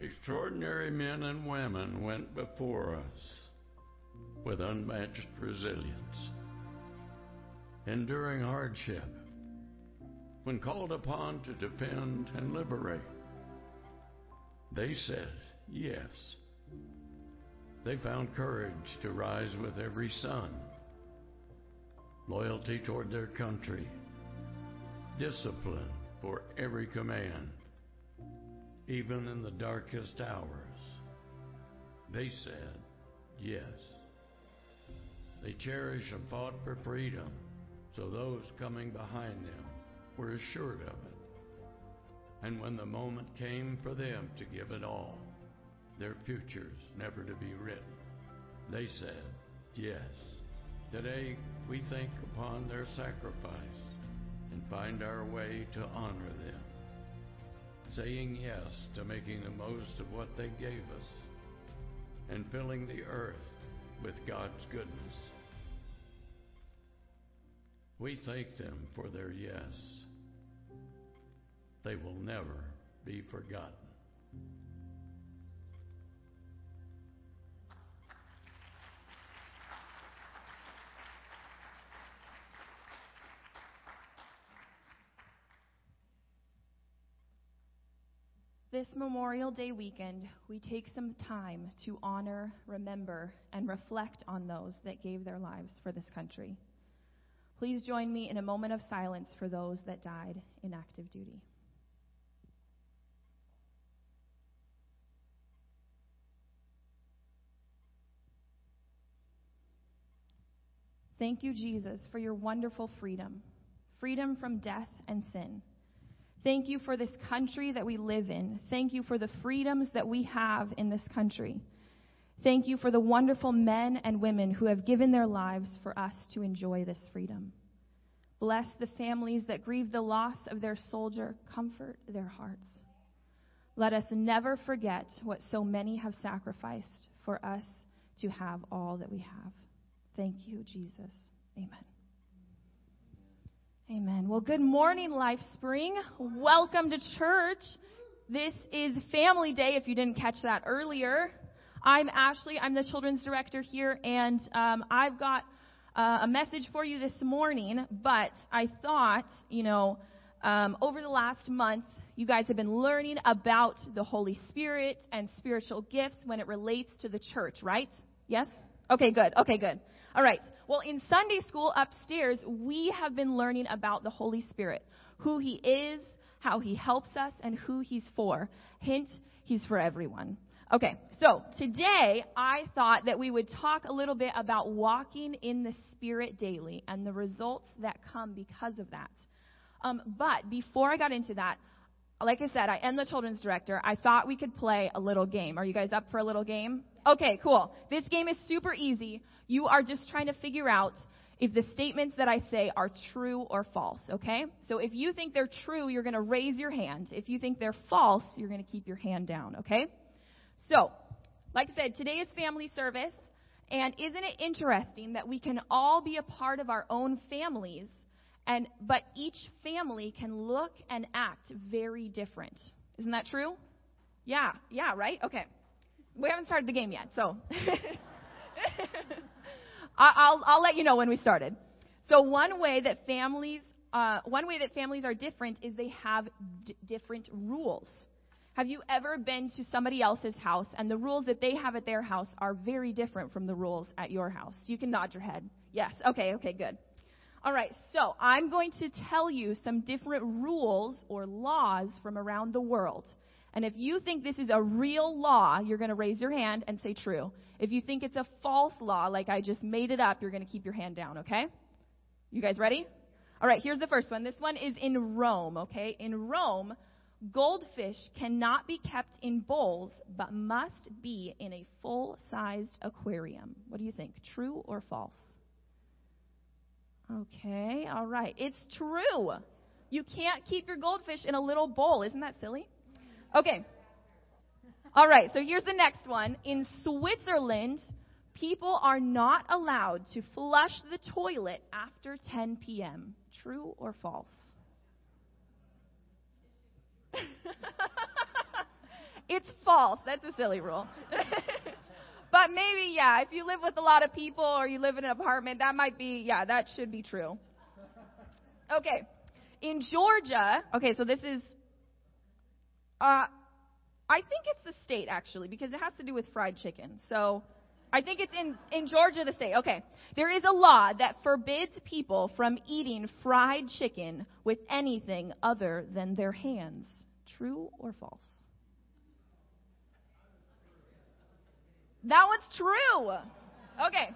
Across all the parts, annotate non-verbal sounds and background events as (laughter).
Extraordinary men and women went before us with unmatched resilience. Enduring hardship, when called upon to defend and liberate, they said yes. They found courage to rise with every sun, loyalty toward their country, discipline for every command, even in the darkest hours. They said yes. They cherished and fought for freedom, so those coming behind them were assured of it. And when the moment came for them to give it all, their futures never to be written, they said, Yes. Today we think upon their sacrifice and find our way to honor them, saying yes to making the most of what they gave us and filling the earth with God's goodness. We thank them for their yes. They will never be forgotten. This Memorial Day weekend, we take some time to honor, remember, and reflect on those that gave their lives for this country. Please join me in a moment of silence for those that died in active duty. Thank you, Jesus, for your wonderful freedom freedom from death and sin. Thank you for this country that we live in. Thank you for the freedoms that we have in this country. Thank you for the wonderful men and women who have given their lives for us to enjoy this freedom. Bless the families that grieve the loss of their soldier. Comfort their hearts. Let us never forget what so many have sacrificed for us to have all that we have. Thank you, Jesus. Amen. Amen. Well, good morning, Life Spring. Welcome to church. This is Family Day, if you didn't catch that earlier. I'm Ashley. I'm the children's director here, and um, I've got uh, a message for you this morning. But I thought, you know, um, over the last month, you guys have been learning about the Holy Spirit and spiritual gifts when it relates to the church, right? Yes? Okay, good. Okay, good. All right. Well, in Sunday school upstairs, we have been learning about the Holy Spirit, who He is, how He helps us, and who He's for. Hint, He's for everyone. Okay, so today I thought that we would talk a little bit about walking in the Spirit daily and the results that come because of that. Um, but before I got into that, like I said, I am the children's director. I thought we could play a little game. Are you guys up for a little game? Okay, cool. This game is super easy. You are just trying to figure out if the statements that I say are true or false, okay? So if you think they're true, you're going to raise your hand. If you think they're false, you're going to keep your hand down, okay? So, like I said, today is family service, and isn't it interesting that we can all be a part of our own families, and but each family can look and act very different. Isn't that true? Yeah, yeah, right? Okay. We haven't started the game yet, so (laughs) I'll, I'll let you know when we started. So one way that families, uh, one way that families are different is they have d- different rules. Have you ever been to somebody else's house and the rules that they have at their house are very different from the rules at your house? You can nod your head. Yes. Okay. Okay. Good. All right. So I'm going to tell you some different rules or laws from around the world. And if you think this is a real law, you're going to raise your hand and say true. If you think it's a false law, like I just made it up, you're going to keep your hand down, okay? You guys ready? All right, here's the first one. This one is in Rome, okay? In Rome, goldfish cannot be kept in bowls, but must be in a full sized aquarium. What do you think? True or false? Okay, all right. It's true. You can't keep your goldfish in a little bowl. Isn't that silly? Okay. All right, so here's the next one. In Switzerland, people are not allowed to flush the toilet after 10 p.m. True or false? (laughs) it's false. That's a silly rule. (laughs) but maybe, yeah, if you live with a lot of people or you live in an apartment, that might be, yeah, that should be true. Okay. In Georgia, okay, so this is, uh, I think it's the state actually, because it has to do with fried chicken. So, I think it's in, in Georgia, the state. Okay. There is a law that forbids people from eating fried chicken with anything other than their hands. True or false? That one's true. Okay.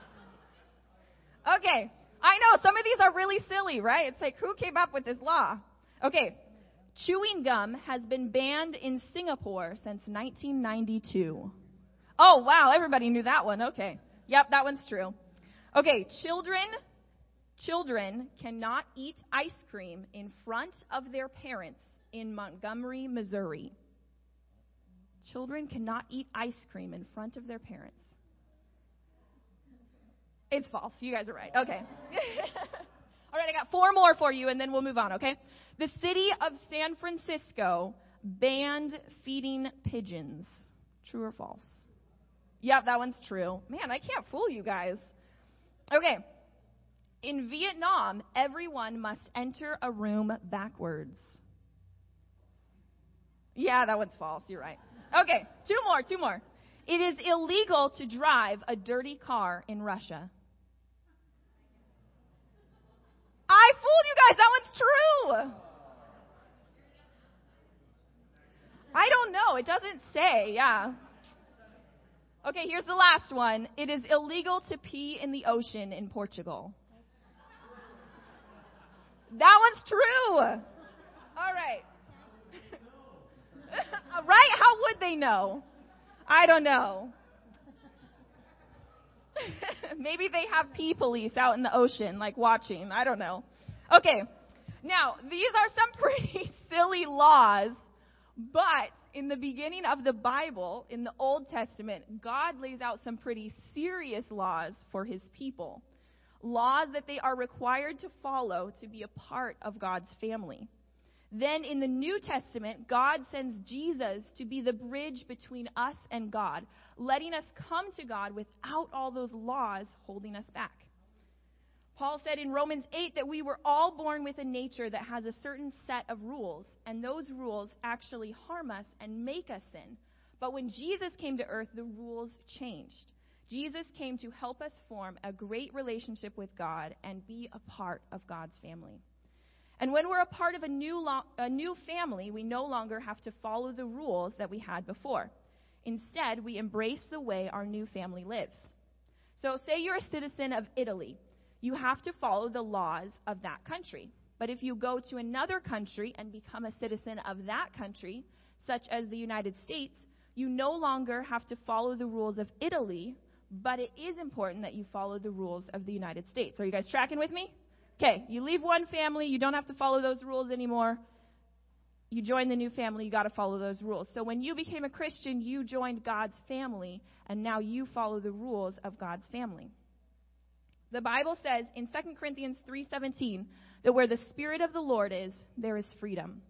Okay. I know, some of these are really silly, right? It's like, who came up with this law? Okay. Chewing gum has been banned in Singapore since 1992. Oh, wow, everybody knew that one. Okay. Yep, that one's true. Okay, children children cannot eat ice cream in front of their parents in Montgomery, Missouri. Children cannot eat ice cream in front of their parents. It's false. You guys are right. Okay. (laughs) All right, I got four more for you and then we'll move on, okay? The city of San Francisco banned feeding pigeons. True or false? Yep, that one's true. Man, I can't fool you guys. Okay. In Vietnam, everyone must enter a room backwards. Yeah, that one's false. You're right. Okay, two more, two more. It is illegal to drive a dirty car in Russia. I fooled you guys. That one's true. I don't know. It doesn't say. Yeah. Okay, here's the last one. It is illegal to pee in the ocean in Portugal. That one's true. All right. (laughs) right? How would they know? I don't know. (laughs) Maybe they have pee police out in the ocean, like watching. I don't know. Okay. Now, these are some (laughs) pretty silly laws, but in the beginning of the Bible, in the Old Testament, God lays out some pretty serious laws for his people. Laws that they are required to follow to be a part of God's family. Then in the New Testament, God sends Jesus to be the bridge between us and God, letting us come to God without all those laws holding us back. Paul said in Romans 8 that we were all born with a nature that has a certain set of rules, and those rules actually harm us and make us sin. But when Jesus came to earth, the rules changed. Jesus came to help us form a great relationship with God and be a part of God's family. And when we're a part of a new, lo- a new family, we no longer have to follow the rules that we had before. Instead, we embrace the way our new family lives. So, say you're a citizen of Italy you have to follow the laws of that country. But if you go to another country and become a citizen of that country, such as the United States, you no longer have to follow the rules of Italy, but it is important that you follow the rules of the United States. Are you guys tracking with me? Okay, you leave one family, you don't have to follow those rules anymore. You join the new family, you got to follow those rules. So when you became a Christian, you joined God's family, and now you follow the rules of God's family. The Bible says in 2 Corinthians 3:17 that where the spirit of the Lord is, there is freedom.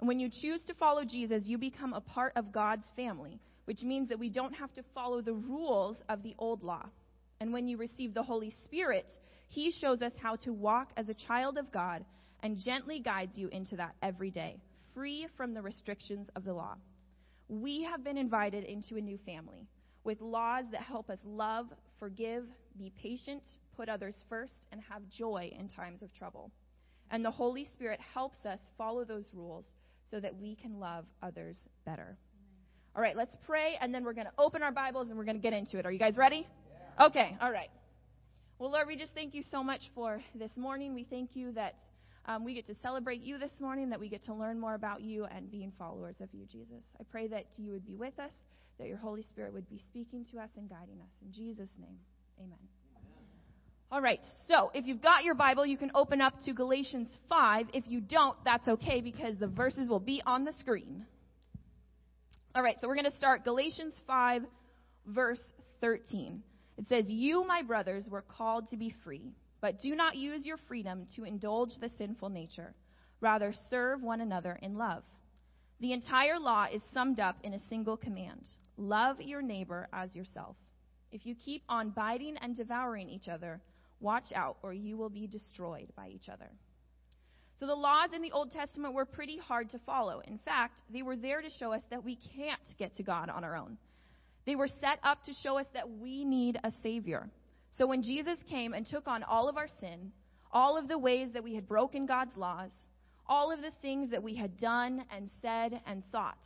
And when you choose to follow Jesus, you become a part of God's family, which means that we don't have to follow the rules of the old law. And when you receive the Holy Spirit, he shows us how to walk as a child of God and gently guides you into that every day, free from the restrictions of the law. We have been invited into a new family with laws that help us love, forgive, be patient, put others first, and have joy in times of trouble. And the Holy Spirit helps us follow those rules so that we can love others better. All right, let's pray, and then we're going to open our Bibles and we're going to get into it. Are you guys ready? Yeah. Okay, all right. Well, Lord, we just thank you so much for this morning. We thank you that um, we get to celebrate you this morning, that we get to learn more about you and being followers of you, Jesus. I pray that you would be with us, that your Holy Spirit would be speaking to us and guiding us. In Jesus' name, amen. All right, so if you've got your Bible, you can open up to Galatians 5. If you don't, that's okay because the verses will be on the screen. All right, so we're going to start Galatians 5, verse 13. It says, You, my brothers, were called to be free, but do not use your freedom to indulge the sinful nature. Rather, serve one another in love. The entire law is summed up in a single command love your neighbor as yourself. If you keep on biting and devouring each other, watch out, or you will be destroyed by each other. So the laws in the Old Testament were pretty hard to follow. In fact, they were there to show us that we can't get to God on our own. They were set up to show us that we need a Savior. So when Jesus came and took on all of our sin, all of the ways that we had broken God's laws, all of the things that we had done and said and thought,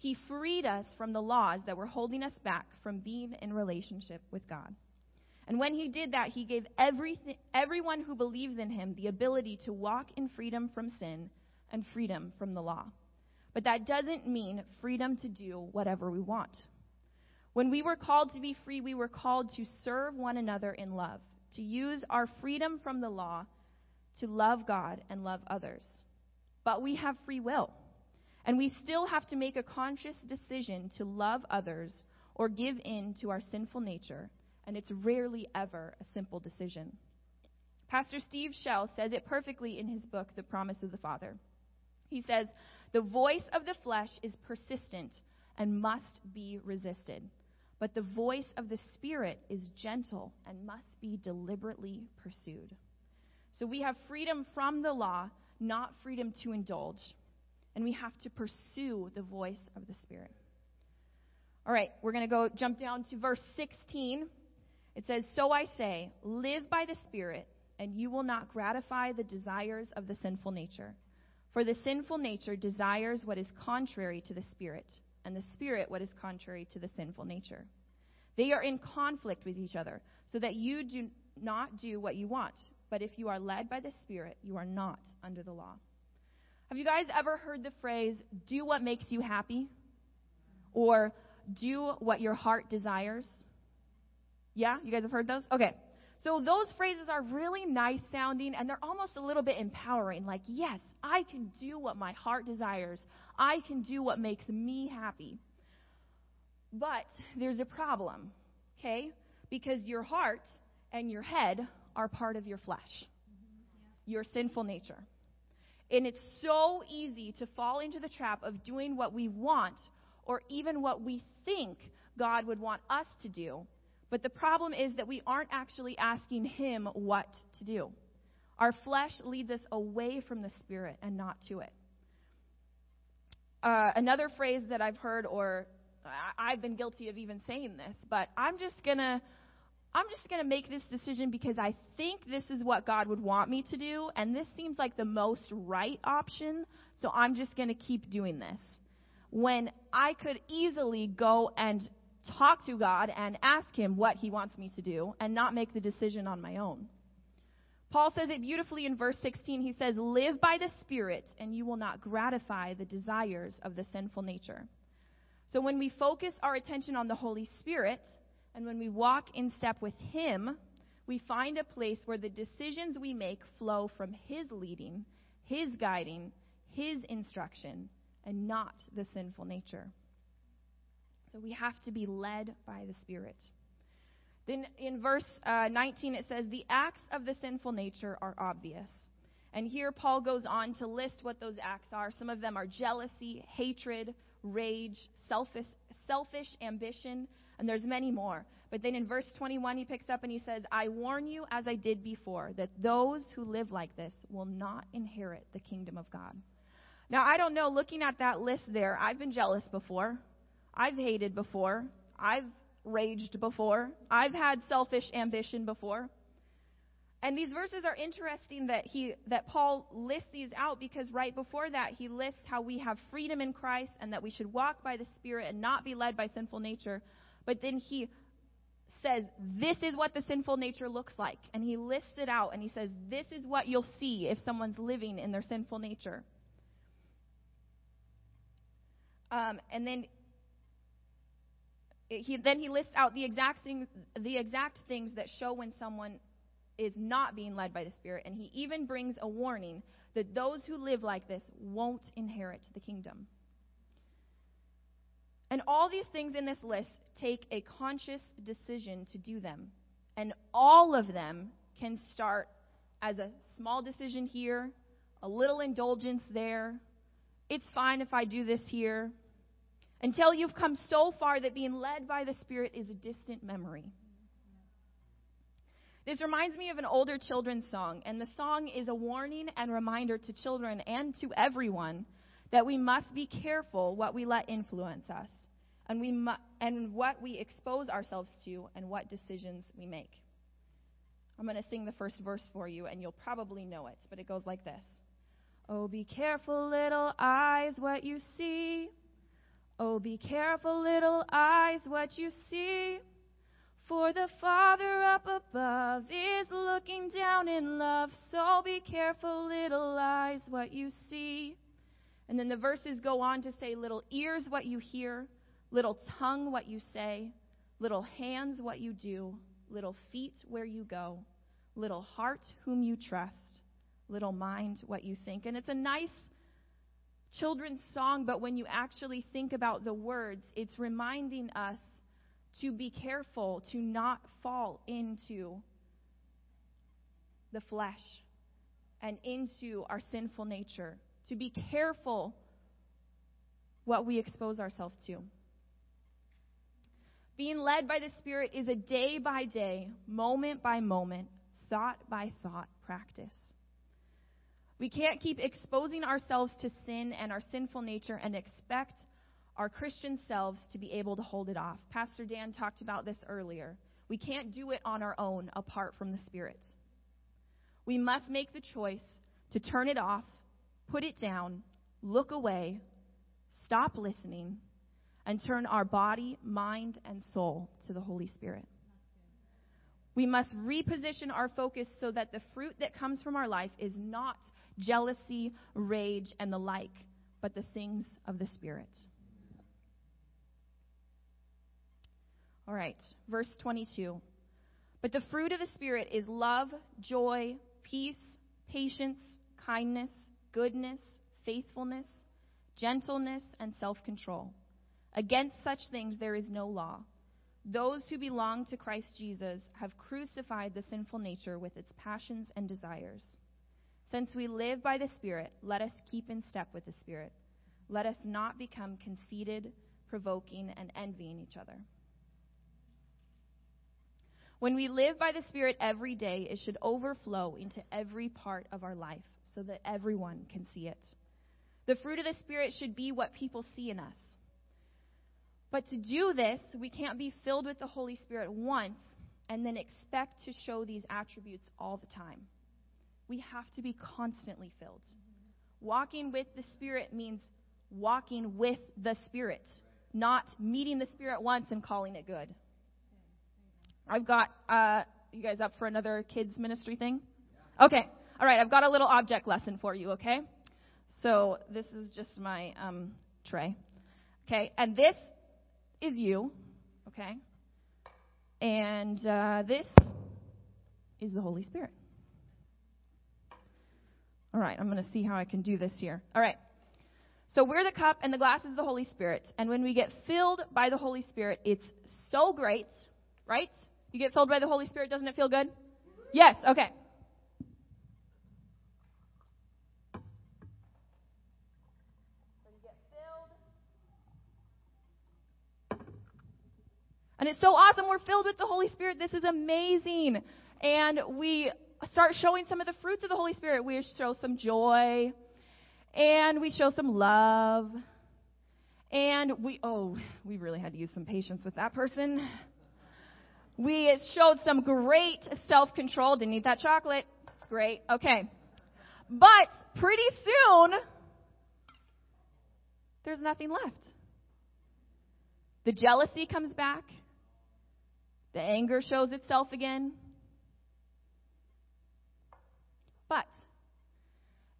He freed us from the laws that were holding us back from being in relationship with God. And when He did that, He gave everyone who believes in Him the ability to walk in freedom from sin and freedom from the law. But that doesn't mean freedom to do whatever we want. When we were called to be free, we were called to serve one another in love, to use our freedom from the law to love God and love others. But we have free will. And we still have to make a conscious decision to love others or give in to our sinful nature. And it's rarely ever a simple decision. Pastor Steve Shell says it perfectly in his book, The Promise of the Father. He says, The voice of the flesh is persistent and must be resisted. But the voice of the Spirit is gentle and must be deliberately pursued. So we have freedom from the law, not freedom to indulge. And we have to pursue the voice of the Spirit. All right, we're going to go jump down to verse 16. It says, So I say, live by the Spirit, and you will not gratify the desires of the sinful nature. For the sinful nature desires what is contrary to the Spirit and the Spirit what is contrary to the sinful nature. They are in conflict with each other, so that you do not do what you want. But if you are led by the Spirit, you are not under the law. Have you guys ever heard the phrase, do what makes you happy? Or do what your heart desires? Yeah? You guys have heard those? Okay. So those phrases are really nice sounding and they're almost a little bit empowering. Like, yes, I can do what my heart desires. I can do what makes me happy. But there's a problem, okay? Because your heart and your head are part of your flesh, your sinful nature. And it's so easy to fall into the trap of doing what we want or even what we think God would want us to do. But the problem is that we aren't actually asking Him what to do. Our flesh leads us away from the Spirit and not to it. Uh, another phrase that I've heard, or I've been guilty of even saying this, but I'm just gonna. I'm just going to make this decision because I think this is what God would want me to do, and this seems like the most right option, so I'm just going to keep doing this. When I could easily go and talk to God and ask Him what He wants me to do and not make the decision on my own. Paul says it beautifully in verse 16. He says, Live by the Spirit, and you will not gratify the desires of the sinful nature. So when we focus our attention on the Holy Spirit, and when we walk in step with Him, we find a place where the decisions we make flow from His leading, His guiding, His instruction, and not the sinful nature. So we have to be led by the Spirit. Then in verse uh, 19 it says, The acts of the sinful nature are obvious. And here Paul goes on to list what those acts are. Some of them are jealousy, hatred, rage, selfish, selfish ambition, and there's many more. But then in verse 21 he picks up and he says, I warn you as I did before, that those who live like this will not inherit the kingdom of God. Now I don't know, looking at that list there, I've been jealous before. I've hated before. I've raged before. I've had selfish ambition before. And these verses are interesting that he that Paul lists these out because right before that he lists how we have freedom in Christ and that we should walk by the Spirit and not be led by sinful nature. But then he says, This is what the sinful nature looks like. And he lists it out and he says, This is what you'll see if someone's living in their sinful nature. Um, and then he, then he lists out the exact, thing, the exact things that show when someone is not being led by the Spirit, and he even brings a warning that those who live like this won't inherit the kingdom. And all these things in this list take a conscious decision to do them. And all of them can start as a small decision here, a little indulgence there, it's fine if I do this here. Until you've come so far that being led by the Spirit is a distant memory. This reminds me of an older children's song, and the song is a warning and reminder to children and to everyone that we must be careful what we let influence us and, we mu- and what we expose ourselves to and what decisions we make. I'm going to sing the first verse for you, and you'll probably know it, but it goes like this Oh, be careful, little eyes, what you see. Oh, be careful, little eyes, what you see. For the Father up above is looking down in love. So be careful, little eyes, what you see. And then the verses go on to say, little ears, what you hear, little tongue, what you say, little hands, what you do, little feet, where you go, little heart, whom you trust, little mind, what you think. And it's a nice children's song, but when you actually think about the words, it's reminding us to be careful to not fall into the flesh and into our sinful nature, to be careful what we expose ourselves to. Being led by the Spirit is a day by day, moment by moment, thought by thought practice. We can't keep exposing ourselves to sin and our sinful nature and expect our Christian selves to be able to hold it off. Pastor Dan talked about this earlier. We can't do it on our own apart from the Spirit. We must make the choice to turn it off, put it down, look away, stop listening, and turn our body, mind, and soul to the Holy Spirit. We must reposition our focus so that the fruit that comes from our life is not jealousy, rage, and the like, but the things of the Spirit. All right, verse 22. But the fruit of the Spirit is love, joy, peace, patience, kindness, goodness, faithfulness, gentleness, and self control. Against such things there is no law. Those who belong to Christ Jesus have crucified the sinful nature with its passions and desires. Since we live by the Spirit, let us keep in step with the Spirit. Let us not become conceited, provoking, and envying each other. When we live by the Spirit every day, it should overflow into every part of our life so that everyone can see it. The fruit of the Spirit should be what people see in us. But to do this, we can't be filled with the Holy Spirit once and then expect to show these attributes all the time. We have to be constantly filled. Walking with the Spirit means walking with the Spirit, not meeting the Spirit once and calling it good. I've got, uh, you guys up for another kids ministry thing? Okay. All right. I've got a little object lesson for you, okay? So this is just my um, tray. Okay. And this is you, okay? And uh, this is the Holy Spirit. All right. I'm going to see how I can do this here. All right. So we're the cup and the glass is the Holy Spirit. And when we get filled by the Holy Spirit, it's so great, right? You get filled by the Holy Spirit, doesn't it feel good? Yes, okay. And it's so awesome. We're filled with the Holy Spirit. This is amazing. And we start showing some of the fruits of the Holy Spirit. We show some joy. And we show some love. And we, oh, we really had to use some patience with that person. We showed some great self control. Didn't eat that chocolate. It's great. Okay. But pretty soon, there's nothing left. The jealousy comes back. The anger shows itself again. But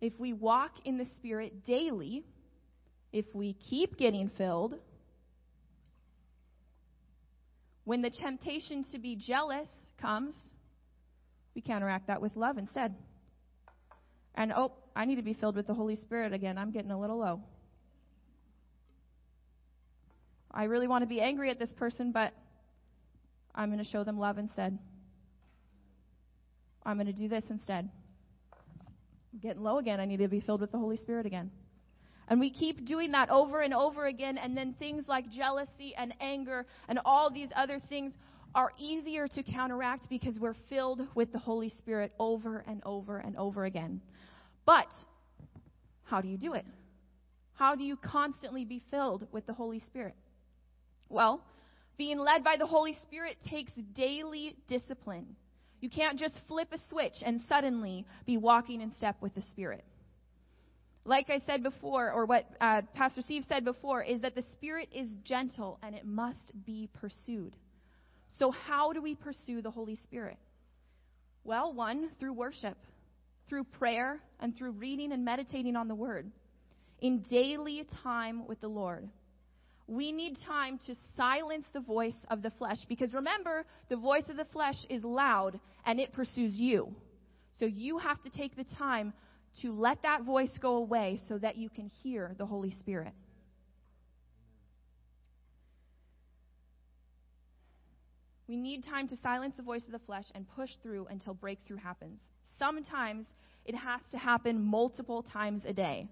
if we walk in the Spirit daily, if we keep getting filled, when the temptation to be jealous comes, we counteract that with love instead. And oh, I need to be filled with the Holy Spirit again. I'm getting a little low. I really want to be angry at this person, but I'm going to show them love instead. I'm going to do this instead. I'm getting low again. I need to be filled with the Holy Spirit again. And we keep doing that over and over again, and then things like jealousy and anger and all these other things are easier to counteract because we're filled with the Holy Spirit over and over and over again. But how do you do it? How do you constantly be filled with the Holy Spirit? Well, being led by the Holy Spirit takes daily discipline. You can't just flip a switch and suddenly be walking in step with the Spirit. Like I said before, or what uh, Pastor Steve said before, is that the Spirit is gentle and it must be pursued. So, how do we pursue the Holy Spirit? Well, one, through worship, through prayer, and through reading and meditating on the Word, in daily time with the Lord. We need time to silence the voice of the flesh because remember, the voice of the flesh is loud and it pursues you. So you have to take the time to let that voice go away so that you can hear the Holy Spirit. We need time to silence the voice of the flesh and push through until breakthrough happens. Sometimes it has to happen multiple times a day.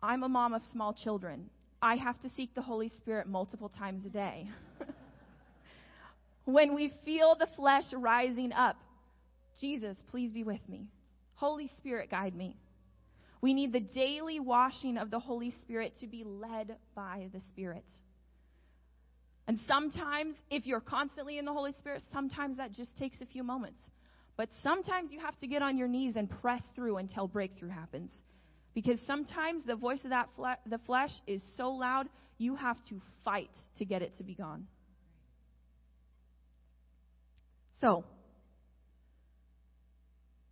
I'm a mom of small children. I have to seek the Holy Spirit multiple times a day. (laughs) when we feel the flesh rising up, Jesus, please be with me. Holy Spirit, guide me. We need the daily washing of the Holy Spirit to be led by the Spirit. And sometimes, if you're constantly in the Holy Spirit, sometimes that just takes a few moments. But sometimes you have to get on your knees and press through until breakthrough happens. Because sometimes the voice of that fle- the flesh is so loud, you have to fight to get it to be gone. So,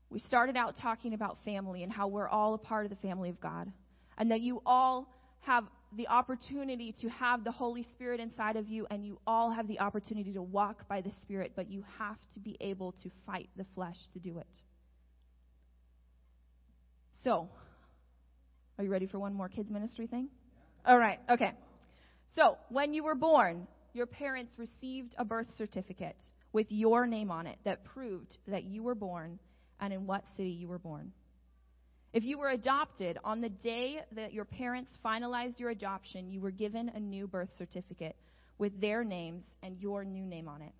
we started out talking about family and how we're all a part of the family of God. And that you all have the opportunity to have the Holy Spirit inside of you, and you all have the opportunity to walk by the Spirit, but you have to be able to fight the flesh to do it. So, are you ready for one more kids' ministry thing? All right, okay. So, when you were born, your parents received a birth certificate with your name on it that proved that you were born and in what city you were born. If you were adopted, on the day that your parents finalized your adoption, you were given a new birth certificate with their names and your new name on it.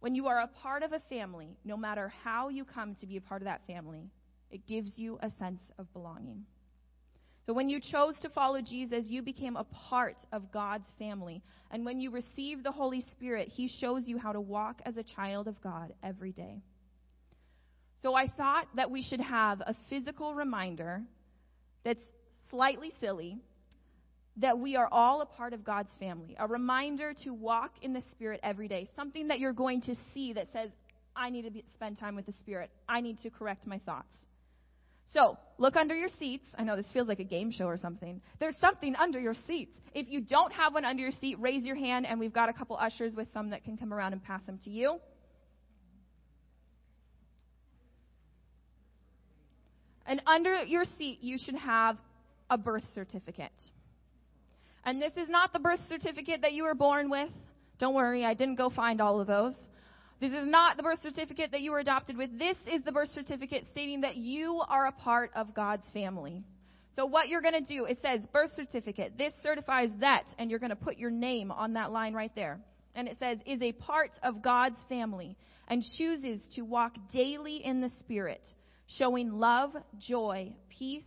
When you are a part of a family, no matter how you come to be a part of that family, it gives you a sense of belonging. So when you chose to follow Jesus, you became a part of God's family. And when you receive the Holy Spirit, He shows you how to walk as a child of God every day. So I thought that we should have a physical reminder that's slightly silly that we are all a part of God's family. A reminder to walk in the Spirit every day. Something that you're going to see that says, I need to be, spend time with the Spirit. I need to correct my thoughts. So, look under your seats. I know this feels like a game show or something. There's something under your seats. If you don't have one under your seat, raise your hand, and we've got a couple ushers with some that can come around and pass them to you. And under your seat, you should have a birth certificate. And this is not the birth certificate that you were born with. Don't worry, I didn't go find all of those. This is not the birth certificate that you were adopted with. This is the birth certificate stating that you are a part of God's family. So what you're going to do, it says birth certificate. This certifies that, and you're going to put your name on that line right there. And it says, is a part of God's family and chooses to walk daily in the Spirit showing love, joy, peace,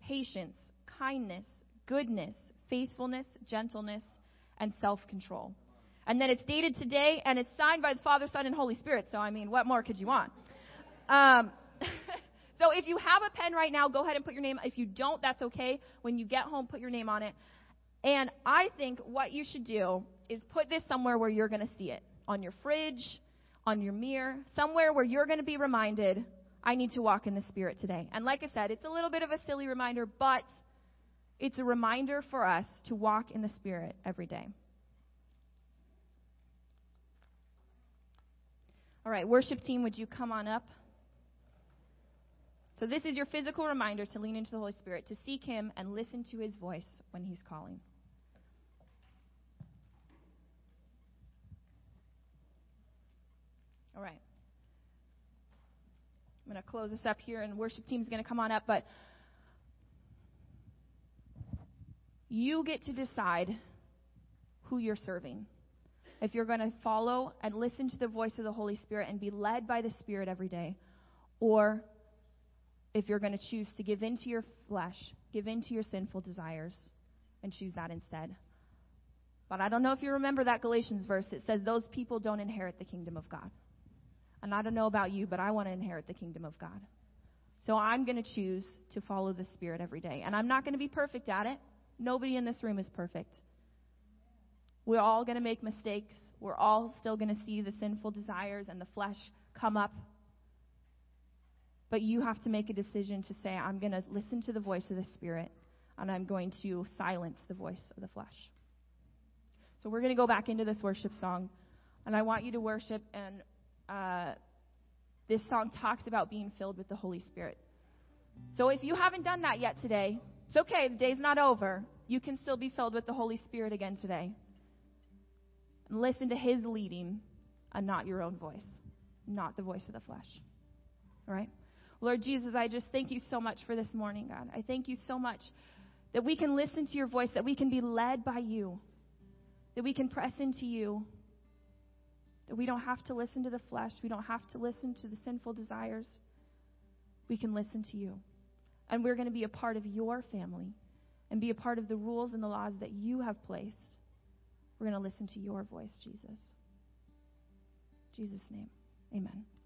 patience, kindness, goodness, faithfulness, gentleness, and self control. And then it's dated today, and it's signed by the Father, Son, and Holy Spirit. So, I mean, what more could you want? Um, (laughs) so, if you have a pen right now, go ahead and put your name. If you don't, that's okay. When you get home, put your name on it. And I think what you should do is put this somewhere where you're going to see it on your fridge, on your mirror, somewhere where you're going to be reminded I need to walk in the Spirit today. And like I said, it's a little bit of a silly reminder, but it's a reminder for us to walk in the Spirit every day. All right, worship team, would you come on up? So, this is your physical reminder to lean into the Holy Spirit, to seek Him and listen to His voice when He's calling. All right. I'm going to close this up here, and worship team is going to come on up. But You get to decide who you're serving. If you're going to follow and listen to the voice of the Holy Spirit and be led by the Spirit every day, or if you're going to choose to give in to your flesh, give in to your sinful desires, and choose that instead. But I don't know if you remember that Galatians verse. It says, Those people don't inherit the kingdom of God. And I don't know about you, but I want to inherit the kingdom of God. So I'm going to choose to follow the Spirit every day. And I'm not going to be perfect at it. Nobody in this room is perfect. We're all going to make mistakes. We're all still going to see the sinful desires and the flesh come up. But you have to make a decision to say, I'm going to listen to the voice of the Spirit, and I'm going to silence the voice of the flesh. So we're going to go back into this worship song, and I want you to worship. And uh, this song talks about being filled with the Holy Spirit. So if you haven't done that yet today, it's okay. The day's not over. You can still be filled with the Holy Spirit again today. Listen to His leading and not your own voice, not the voice of the flesh. All right? Lord Jesus, I just thank you so much for this morning, God. I thank you so much that we can listen to your voice, that we can be led by you, that we can press into you, that we don't have to listen to the flesh, we don't have to listen to the sinful desires. We can listen to you. And we're going to be a part of your family and be a part of the rules and the laws that you have placed. We're going to listen to your voice, Jesus. In Jesus' name, amen. amen.